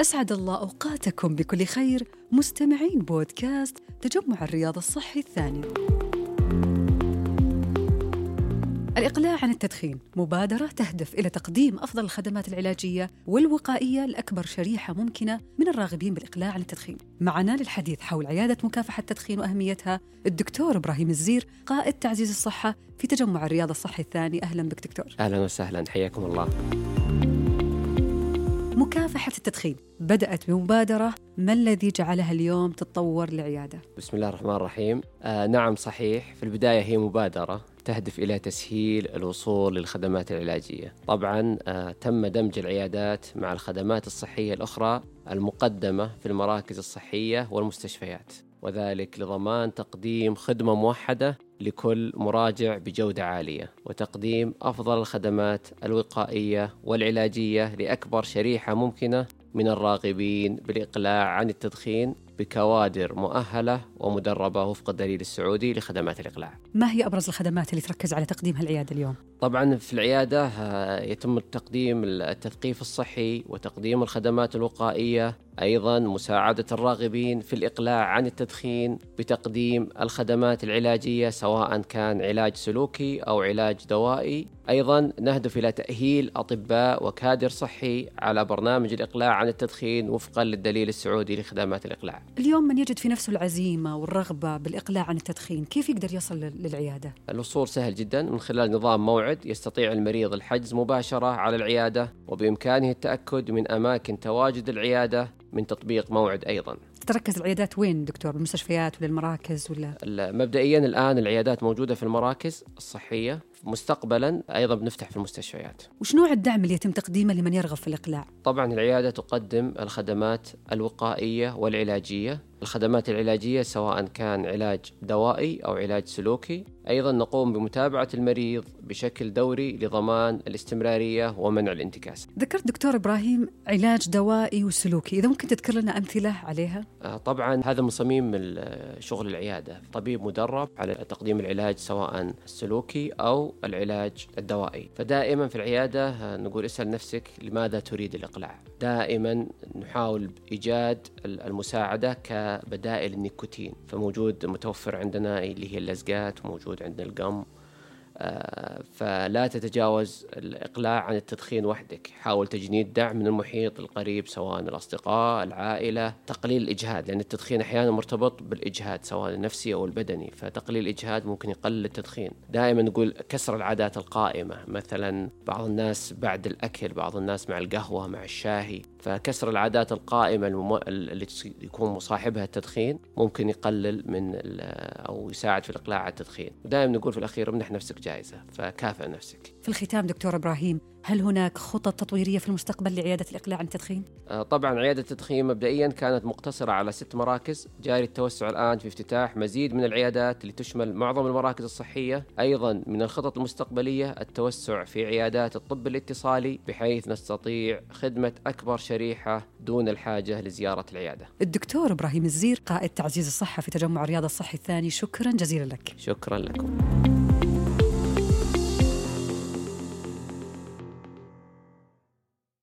أسعد الله أوقاتكم بكل خير مستمعين بودكاست تجمع الرياض الصحي الثاني. الإقلاع عن التدخين مبادرة تهدف إلى تقديم أفضل الخدمات العلاجية والوقائية لأكبر شريحة ممكنة من الراغبين بالإقلاع عن التدخين. معنا للحديث حول عيادة مكافحة التدخين وأهميتها الدكتور إبراهيم الزير قائد تعزيز الصحة في تجمع الرياض الصحي الثاني. أهلا بك دكتور. أهلا وسهلا حياكم الله. مكافحة التدخين. بدأت بمبادرة ما الذي جعلها اليوم تتطور لعيادة؟ بسم الله الرحمن الرحيم. آه نعم صحيح. في البداية هي مبادرة تهدف إلى تسهيل الوصول للخدمات العلاجية. طبعا آه تم دمج العيادات مع الخدمات الصحية الأخرى المقدمة في المراكز الصحية والمستشفيات وذلك لضمان تقديم خدمة موحدة لكل مراجع بجودة عالية وتقديم أفضل الخدمات الوقائية والعلاجية لأكبر شريحة ممكنة من الراغبين بالإقلاع عن التدخين بكوادر مؤهلة ومدربة وفق الدليل السعودي لخدمات الإقلاع. ما هي أبرز الخدمات اللي تركز على تقديمها العيادة اليوم؟ طبعا في العيادة آه، يتم تقديم التثقيف الصحي وتقديم الخدمات الوقائية أيضا مساعدة الراغبين في الإقلاع عن التدخين بتقديم الخدمات العلاجية سواء كان علاج سلوكي أو علاج دوائي. أيضا نهدف إلى تأهيل أطباء وكادر صحي على برنامج الإقلاع عن التدخين وفقا للدليل السعودي لخدمات الإقلاع. اليوم من يجد في نفسه العزيمة والرغبة بالإقلاع عن التدخين كيف يقدر يصل للعيادة؟ الوصول سهل جدا. من خلال نظام موعد يستطيع المريض الحجز مباشرة على العيادة وبإمكانه التأكد من أماكن تواجد العيادة من تطبيق موعد أيضا. تركز العيادات وين دكتور؟ بالمستشفيات ولا المراكز ولا؟ مبدئيا الآن العيادات موجودة في المراكز الصحية مستقبلا أيضا بنفتح في المستشفيات. وش نوع الدعم اللي يتم تقديمه لمن يرغب في الإقلاع؟ طبعا العيادة تقدم الخدمات الوقائية والعلاجية. الخدمات العلاجية سواء كان علاج دوائي أو علاج سلوكي. أيضا نقوم بمتابعة المريض بشكل دوري لضمان الاستمرارية ومنع الانتكاس. ذكرت دكتور إبراهيم علاج دوائي وسلوكي. إذا ممكن تذكر لنا أمثلة عليها؟ آه، طبعا هذا من صميم شغل العيادة. طبيب مدرب على تقديم العلاج سواء السلوكي العلاج الدوائي. فدائما في العيادة آه، نقول اسأل نفسك لماذا تريد الإقلاع. دائما نحاول إيجاد المساعدة ك بدائل النيكوتين. فموجود متوفر عندنا اللي هي اللزقات وموجود عندنا القم. فلا تتجاوز الإقلاع عن التدخين وحدك. حاول تجنيد دعم من المحيط القريب سواء الأصدقاء العائلة. تقليل الإجهاد لأن التدخين أحيانا مرتبط بالإجهاد سواء النفسي أو البدني. فتقليل الإجهاد ممكن يقلل التدخين. دائما نقول كسر العادات القائمة. مثلا بعض الناس بعد الأكل بعض الناس مع القهوة مع الشاهي. فكسر العادات القائمة. اللي يكون مصاحبها التدخين ممكن يقلل من أو يساعد في الإقلاع عن التدخين. ودائما نقول في الأخير امنح نفسك جائزة فكافئ نفسك. في الختام دكتور إبراهيم هل هناك خطط تطويرية في المستقبل لعيادة الإقلاع عن التدخين؟ آه، طبعا عيادة التدخين مبدئيا كانت مقتصرة على ست مراكز. جاري التوسع الآن في افتتاح مزيد من العيادات اللي تشمل معظم المراكز الصحية. أيضا من الخطط المستقبلية التوسع في عيادات الطب الاتصالي بحيث نستطيع خدمة أكبر شريحة دون الحاجة لزيارة العيادة. الدكتور إبراهيم الزير قائد تعزيز الصحة في تجمع الرياض الصحي الثاني شكرا جزيلا لك. شكرا لكم.